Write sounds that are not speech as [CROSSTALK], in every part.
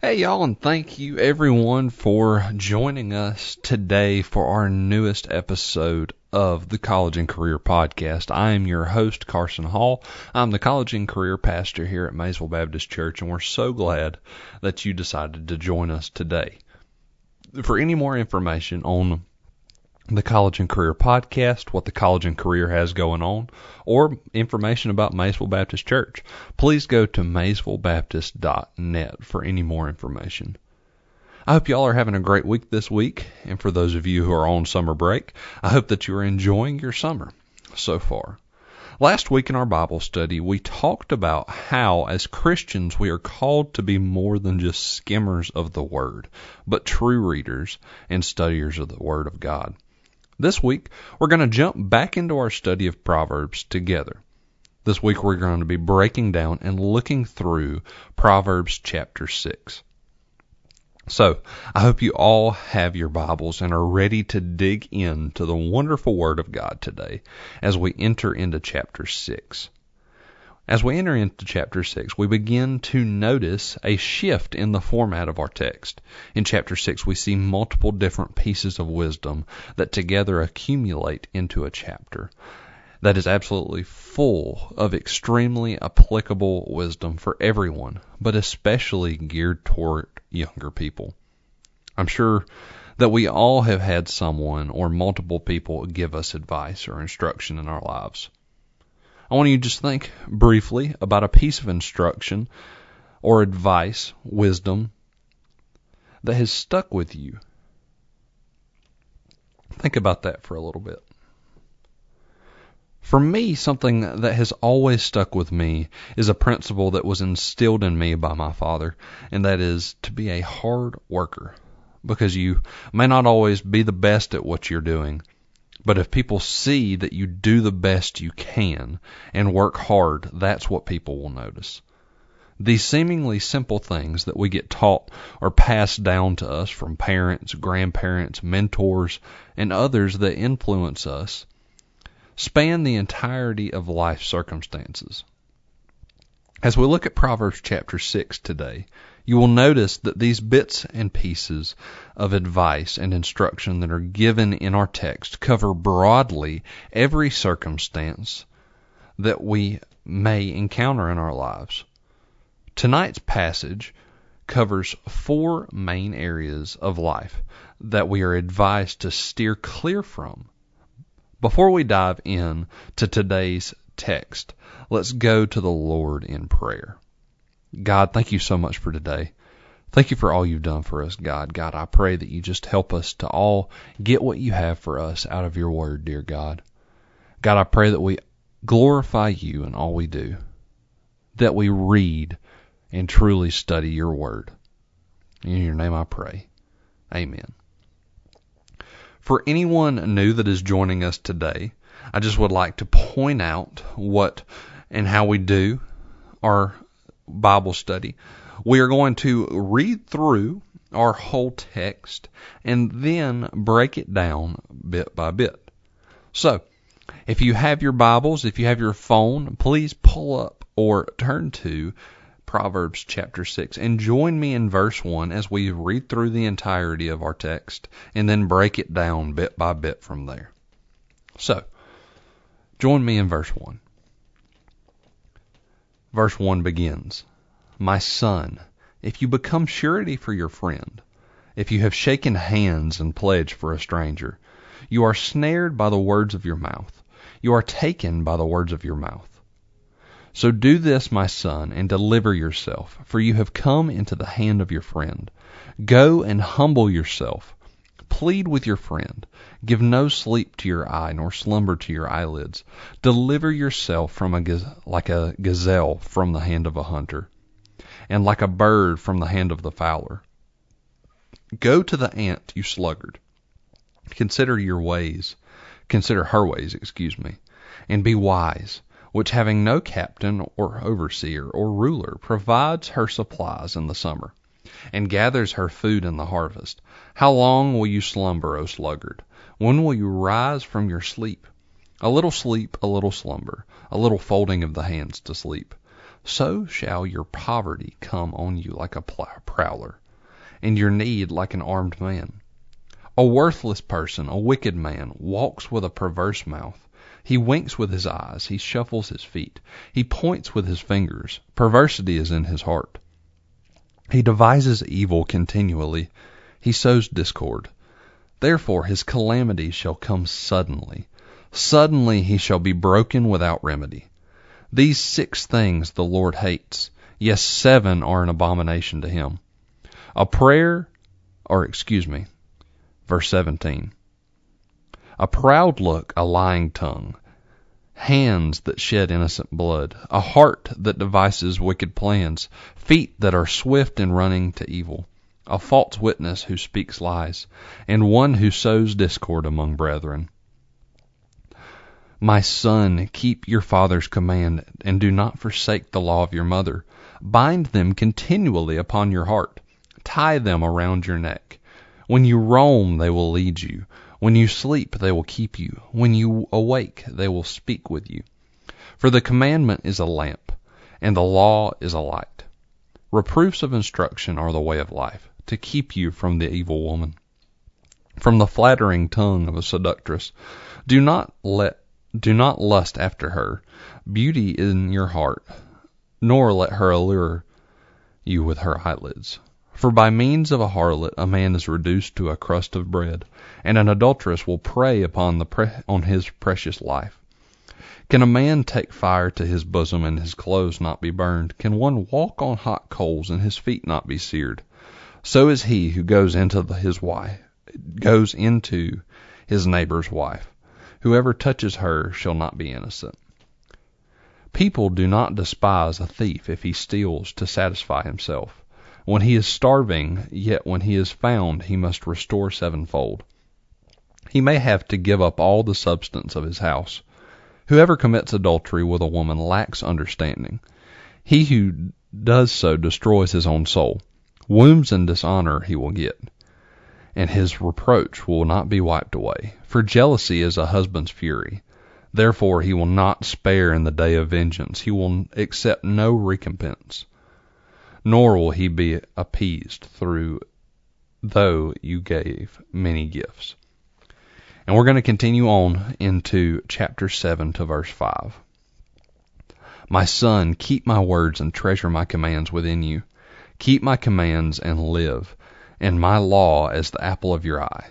Hey, y'all, and thank you everyone for joining us today for our newest episode of the College and Career Podcast. I am your host, Carson Hall. I'm the College and Career Pastor here at Maysville Baptist Church, and we're so glad that you decided to join us today. For any more information on the College and Career Podcast, what the College and Career has going on, or information about Maysville Baptist Church, please go to maysvillebaptist.net for any more information. I hope y'all are having a great week this week, and for those of you who are on summer break, I hope that you are enjoying your summer so far. Last week in our Bible study, we talked about how, as Christians, we are called to be more than just skimmers of the Word, but true readers and studiers of the Word of God. This week, we're going to jump back into our study of Proverbs together. This week, we're going to be breaking down and looking through Proverbs chapter 6. So, I hope you all have your Bibles and are ready to dig into the wonderful Word of God today as we enter into chapter 6. As we enter into chapter 6, we begin to notice a shift in the format of our text. In chapter 6, we see multiple different pieces of wisdom that together accumulate into a chapter that is absolutely full of extremely applicable wisdom for everyone, but especially geared toward younger people. I'm sure that we all have had someone or multiple people give us advice or instruction in our lives. I want you to just think briefly about a piece of instruction or advice, wisdom, that has stuck with you. Think about that for a little bit. For me, something that has always stuck with me is a principle that was instilled in me by my father, and that is to be a hard worker. Because you may not always be the best at what you're doing, but if people see that you do the best you can and work hard, that's what people will notice. These seemingly simple things that we get taught or passed down to us from parents, grandparents, mentors, and others that influence us span the entirety of life circumstances. As we look at Proverbs chapter 6 today, you will notice that these bits and pieces of advice and instruction that are given in our text cover broadly every circumstance that we may encounter in our lives. Tonight's passage covers four main areas of life that we are advised to steer clear from. Before we dive in to today's text, let's go to the Lord in prayer. God, thank you so much for today. Thank you for all you've done for us, God. God, I pray that you just help us to all get what you have for us out of your word, dear God. God, I pray that we glorify you in all we do, that we read and truly study your word. In your name I pray. Amen. For anyone new that is joining us today, I just would like to point out what and how we do our Bible study. We are going to read through our whole text and then break it down bit by bit. So, if you have your Bibles, if you have your phone, please pull up or turn to Proverbs chapter 6 and join me in verse 1 as we read through the entirety of our text and then break it down bit by bit from there. So, join me in verse 1. Verse 1 begins My son, if you become surety for your friend, if you have shaken hands and pledged for a stranger, you are snared by the words of your mouth, you are taken by the words of your mouth. So do this, my son, and deliver yourself, for you have come into the hand of your friend. Go and humble yourself. Plead with your friend. Give no sleep to your eye, nor slumber to your eyelids. Deliver yourself from a like a gazelle from the hand of a hunter, and like a bird from the hand of the fowler. Go to the ant, you sluggard. Consider your ways. Consider her ways, excuse me, and be wise which having no captain or overseer or ruler provides her supplies in the summer, and gathers her food in the harvest. How long will you slumber, O sluggard? When will you rise from your sleep? A little sleep, a little slumber, a little folding of the hands to sleep. so shall your poverty come on you like a prowler, and your need like an armed man. A worthless person, a wicked man, walks with a perverse mouth. He winks with his eyes, he shuffles his feet, he points with his fingers. Perversity is in his heart. He devises evil continually, he sows discord. Therefore his calamity shall come suddenly. Suddenly he shall be broken without remedy. These six things the Lord hates. Yes, seven are an abomination to him. A prayer, or excuse me, verse 17. A proud look, a lying tongue, hands that shed innocent blood, a heart that devises wicked plans, feet that are swift in running to evil, a false witness who speaks lies, and one who sows discord among brethren. My son, keep your father's command, and do not forsake the law of your mother. Bind them continually upon your heart. Tie them around your neck. When you roam, they will lead you. When you sleep, they will keep you. When you awake, they will speak with you. For the commandment is a lamp, and the law is a light. Reproofs of instruction are the way of life to keep you from the evil woman, from the flattering tongue of a seductress. Do not let do not lust after her, beauty in your heart, nor let her allure you with her eyelids. For by means of a harlot a man is reduced to a crust of bread, and an adulteress will prey upon the pre- on his precious life. Can a man take fire to his bosom and his clothes not be burned? Can one walk on hot coals and his feet not be seared? So is he who goes into his wife, goes into his neighbor's wife. Whoever touches her shall not be innocent. People do not despise a thief if he steals to satisfy himself. When he is starving, yet when he is found, he must restore sevenfold. He may have to give up all the substance of his house. Whoever commits adultery with a woman lacks understanding. He who does so destroys his own soul. Wounds and dishonor he will get, and his reproach will not be wiped away. For jealousy is a husband's fury. Therefore he will not spare in the day of vengeance. He will accept no recompense, nor will he be appeased through though you gave many gifts. And we're going to continue on into chapter 7 to verse 5. My son, keep my words and treasure my commands within you. Keep my commands and live, and my law as the apple of your eye.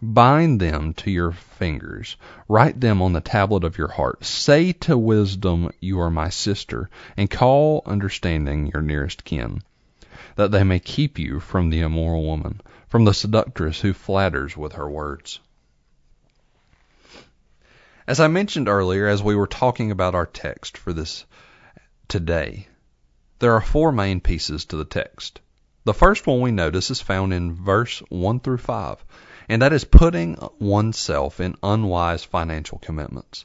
Bind them to your fingers, write them on the tablet of your heart. Say to wisdom, You are my sister, and call understanding your nearest kin, that they may keep you from the immoral woman, from the seductress who flatters with her words. As I mentioned earlier, as we were talking about our text for this today, there are four main pieces to the text. The first one we notice is found in verse 1 through 5, and that is putting oneself in unwise financial commitments.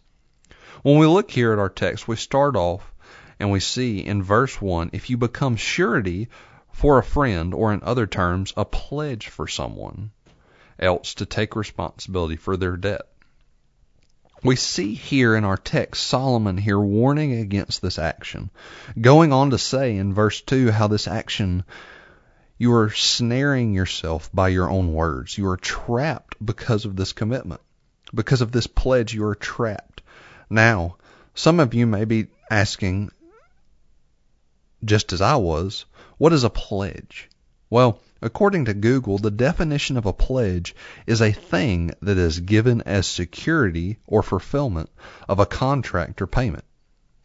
When we look here at our text, we start off and we see in verse 1 if you become surety for a friend, or in other terms, a pledge for someone else to take responsibility for their debt. We see here in our text Solomon here warning against this action, going on to say in verse 2 how this action, you are snaring yourself by your own words. You are trapped because of this commitment. Because of this pledge, you are trapped. Now, some of you may be asking, just as I was, what is a pledge? Well, According to Google, the definition of a pledge is a thing that is given as security or fulfillment of a contract or payment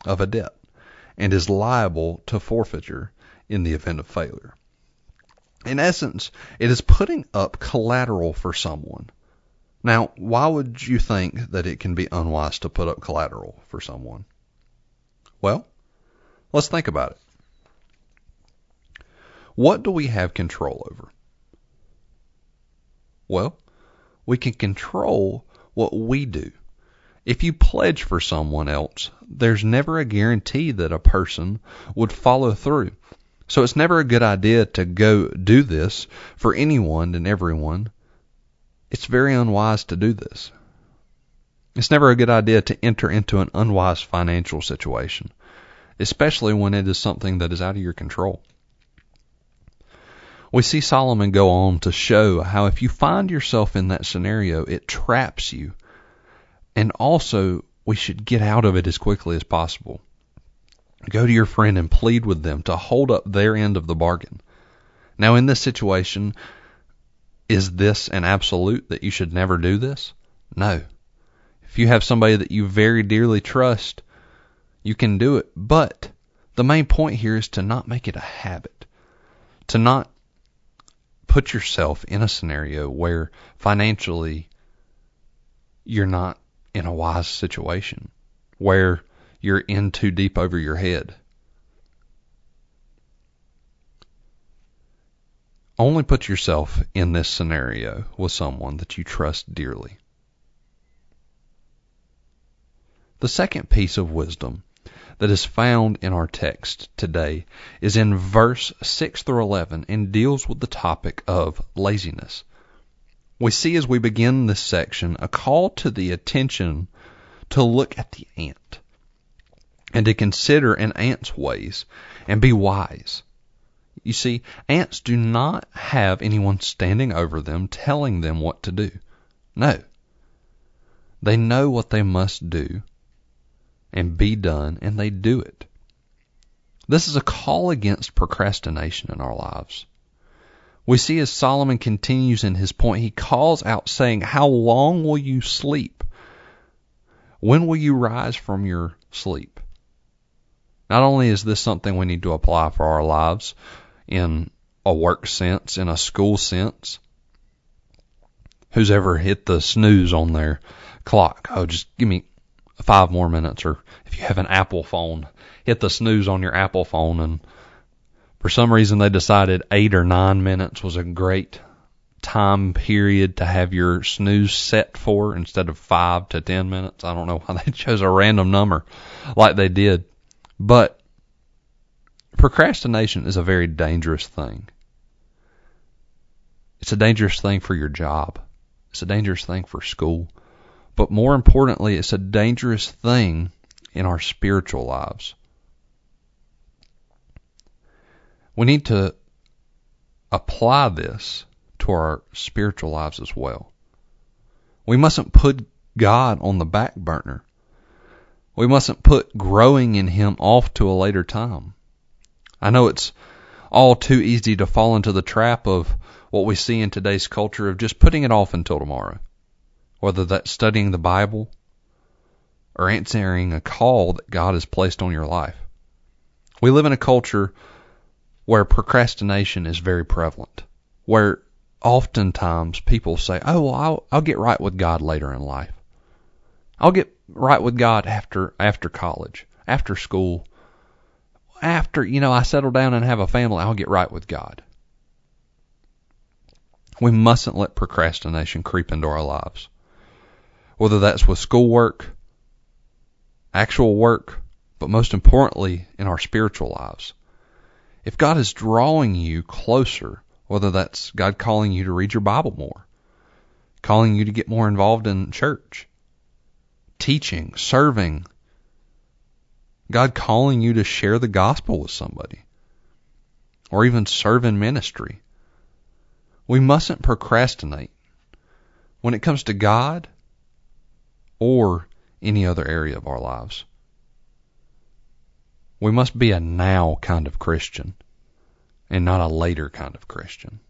of a debt and is liable to forfeiture in the event of failure. In essence, it is putting up collateral for someone. Now, why would you think that it can be unwise to put up collateral for someone? Well, let's think about it. What do we have control over? Well, we can control what we do. If you pledge for someone else, there's never a guarantee that a person would follow through. So it's never a good idea to go do this for anyone and everyone. It's very unwise to do this. It's never a good idea to enter into an unwise financial situation. especially when it is something that is out of your control. We see Solomon go on to show how if you find yourself in that scenario, it traps you. And also, we should get out of it as quickly as possible. Go to your friend and plead with them to hold up their end of the bargain. Now, in this situation, is this an absolute that you should never do this? No. If you have somebody that you very dearly trust, you can do it. But the main point here is to not make it a habit. To not put yourself in a scenario where financially you're not in a wise situation, where you're in too deep over your head. Only put yourself in this scenario with someone that you trust dearly. The second piece of wisdom that is found in our text today is in verse 6 through 11 and deals with the topic of laziness. We see as we begin this section a call to the attention to look at the ant and to consider an ant's ways and be wise. You see, ants do not have anyone standing over them telling them what to do. No. They know what they must do and be done, and they do it. This is a call against procrastination in our lives. We see as Solomon continues in his point, he calls out saying, How long will you sleep? When will you rise from your sleep? Not only is this something we need to apply for our lives in a work sense, in a school sense, who's ever hit the snooze on their clock? Oh, just give me five more minutes, or if you have an Apple phone, hit the snooze on your Apple phone. And for some reason, they decided eight or nine minutes was a great time period to have your snooze set for instead of five to ten minutes. I don't know why they [LAUGHS] chose a random number like they did. But procrastination is a very dangerous thing. It's a dangerous thing for your job. It's a dangerous thing for school. But more importantly, it's a dangerous thing in our spiritual lives. We need to apply this to our spiritual lives as well. We mustn't put God on the back burner. We mustn't put growing in Him off to a later time. I know it's all too easy to fall into the trap of what we see in today's culture of just putting it off until tomorrow whether that's studying the Bible or answering a call that God has placed on your life. We live in a culture where procrastination is very prevalent, where oftentimes people say, "Oh, well, I'll, I'll get right with God later in life. I'll get right with God after after college, after school, after you know I settle down and have a family. I'll get right with God." We mustn't let procrastination creep into our lives whether that's with schoolwork, actual work, but most importantly, in our spiritual lives. If God is drawing you closer, whether that's God calling you to read your Bible more, calling you to get more involved in church, teaching, serving, God calling you to share the gospel with somebody, or even serve in ministry. We mustn't procrastinate. When it comes to God, or any other area of our lives. We must be a now kind of Christian and not a later kind of Christian.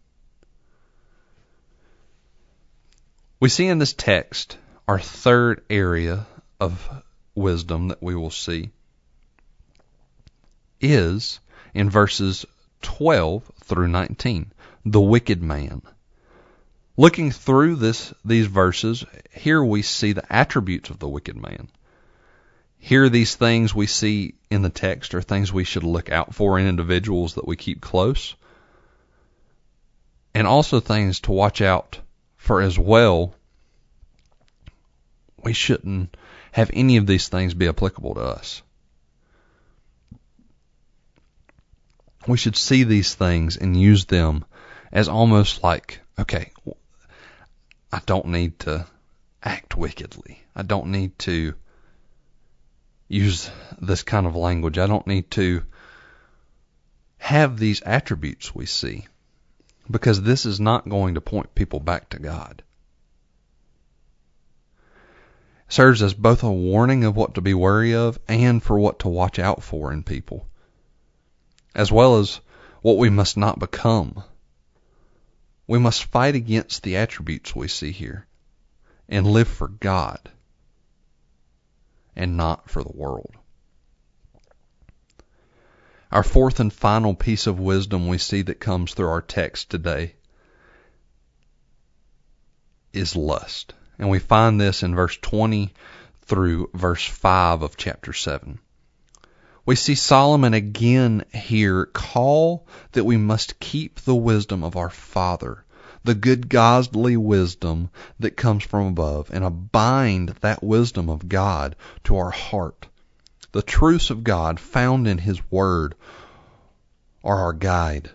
We see in this text our third area of wisdom that we will see is in verses 12 through 19, the wicked man. Looking through this, these verses, here we see the attributes of the wicked man. Here, these things we see in the text are things we should look out for in individuals that we keep close, and also things to watch out for as well. We shouldn't have any of these things be applicable to us. We should see these things and use them as almost like, okay, I don't need to act wickedly. I don't need to use this kind of language. I don't need to have these attributes we see because this is not going to point people back to God. It serves as both a warning of what to be wary of and for what to watch out for in people, as well as what we must not become. We must fight against the attributes we see here and live for God and not for the world. Our fourth and final piece of wisdom we see that comes through our text today is lust. And we find this in verse 20 through verse 5 of chapter 7. We see Solomon again here call that we must keep the wisdom of our Father, the good godly wisdom that comes from above, and bind that wisdom of God to our heart the truths of God found in His Word are our guide.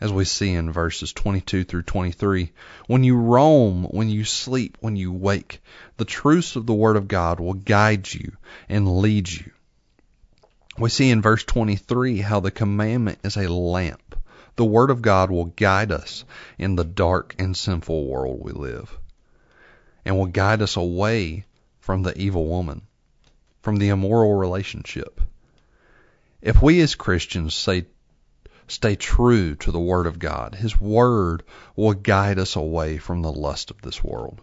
As we see in verses 22 through 23, when you roam, when you sleep, when you wake, the truths of the Word of God will guide you and lead you. We see in verse 23 how the commandment is a lamp. The Word of God will guide us in the dark and sinful world we live and will guide us away from the evil woman from the immoral relationship. If we as Christians say, stay true to the Word of God, His Word will guide us away from the lust of this world.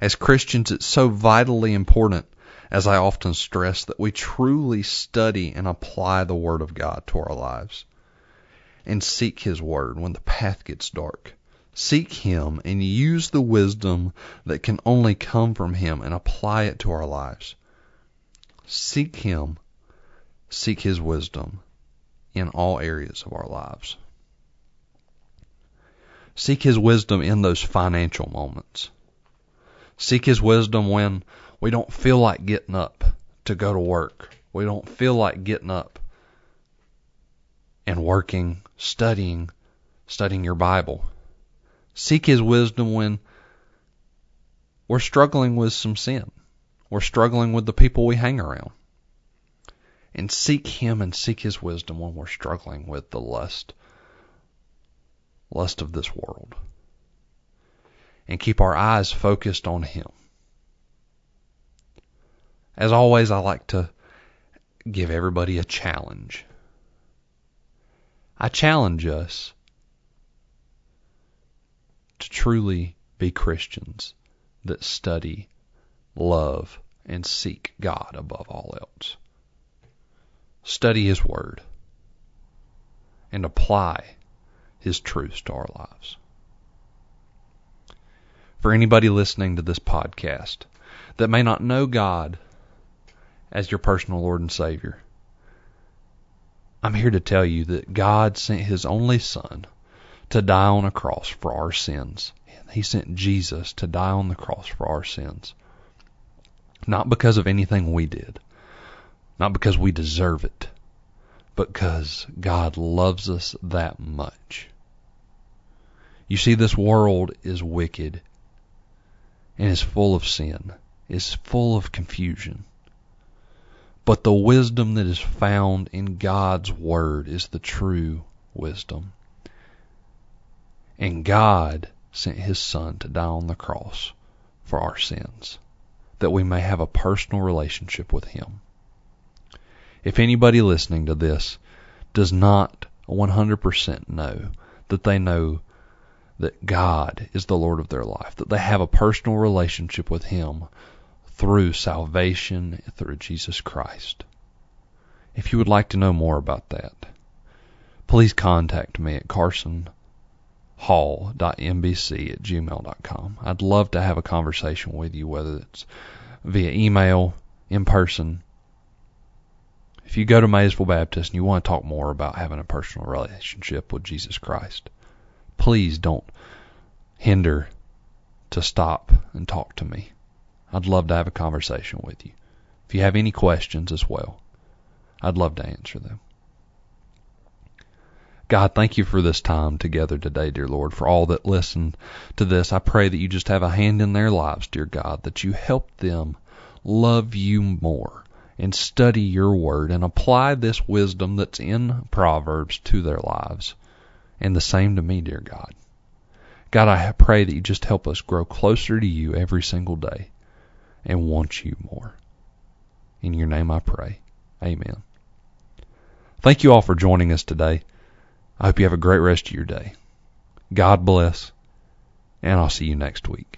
As Christians, it's so vitally important, as I often stress, that we truly study and apply the Word of God to our lives and seek His Word when the path gets dark. Seek Him and use the wisdom that can only come from Him and apply it to our lives. Seek Him, seek His wisdom in all areas of our lives. Seek His wisdom in those financial moments. Seek His wisdom when we don't feel like getting up to go to work. We don't feel like getting up and working, studying, studying your Bible. Seek His wisdom when we're struggling with some sin. We're struggling with the people we hang around. And seek Him and seek His wisdom when we're struggling with the lust, lust of this world. And keep our eyes focused on Him. As always, I like to give everybody a challenge. I challenge us to truly be Christians that study love, and seek God above all else. Study His Word and apply His truths to our lives. For anybody listening to this podcast that may not know God as your personal Lord and Savior, I'm here to tell you that God sent His only Son to die on a cross for our sins. He sent Jesus to die on the cross for our sins. Not because of anything we did, not because we deserve it, but because God loves us that much. You see, this world is wicked and is full of sin, is full of confusion. But the wisdom that is found in God's Word is the true wisdom. And God sent His Son to die on the cross for our sins that we may have a personal relationship with Him. If anybody listening to this does not 100% know that they know that God is the Lord of their life, that they have a personal relationship with Him through salvation through Jesus Christ. If you would like to know more about that, please contact me at Carson hall.mbc at gmail.com. I'd love to have a conversation with you, whether it's via email, in person. If you go to Maysville Baptist and you want to talk more about having a personal relationship with Jesus Christ, please don't hinder to stop and talk to me. I'd love to have a conversation with you. If you have any questions as well, I'd love to answer them. God, thank you for this time together today, dear Lord, for all that listen to this. I pray that you just have a hand in their lives, dear God, that you help them love you more and study your word and apply this wisdom that's in Proverbs to their lives. And the same to me, dear God. God, I pray that you just help us grow closer to you every single day and want you more. In your name I pray. Amen. Thank you all for joining us today. I hope you have a great rest of your day. God bless, and I'll see you next week.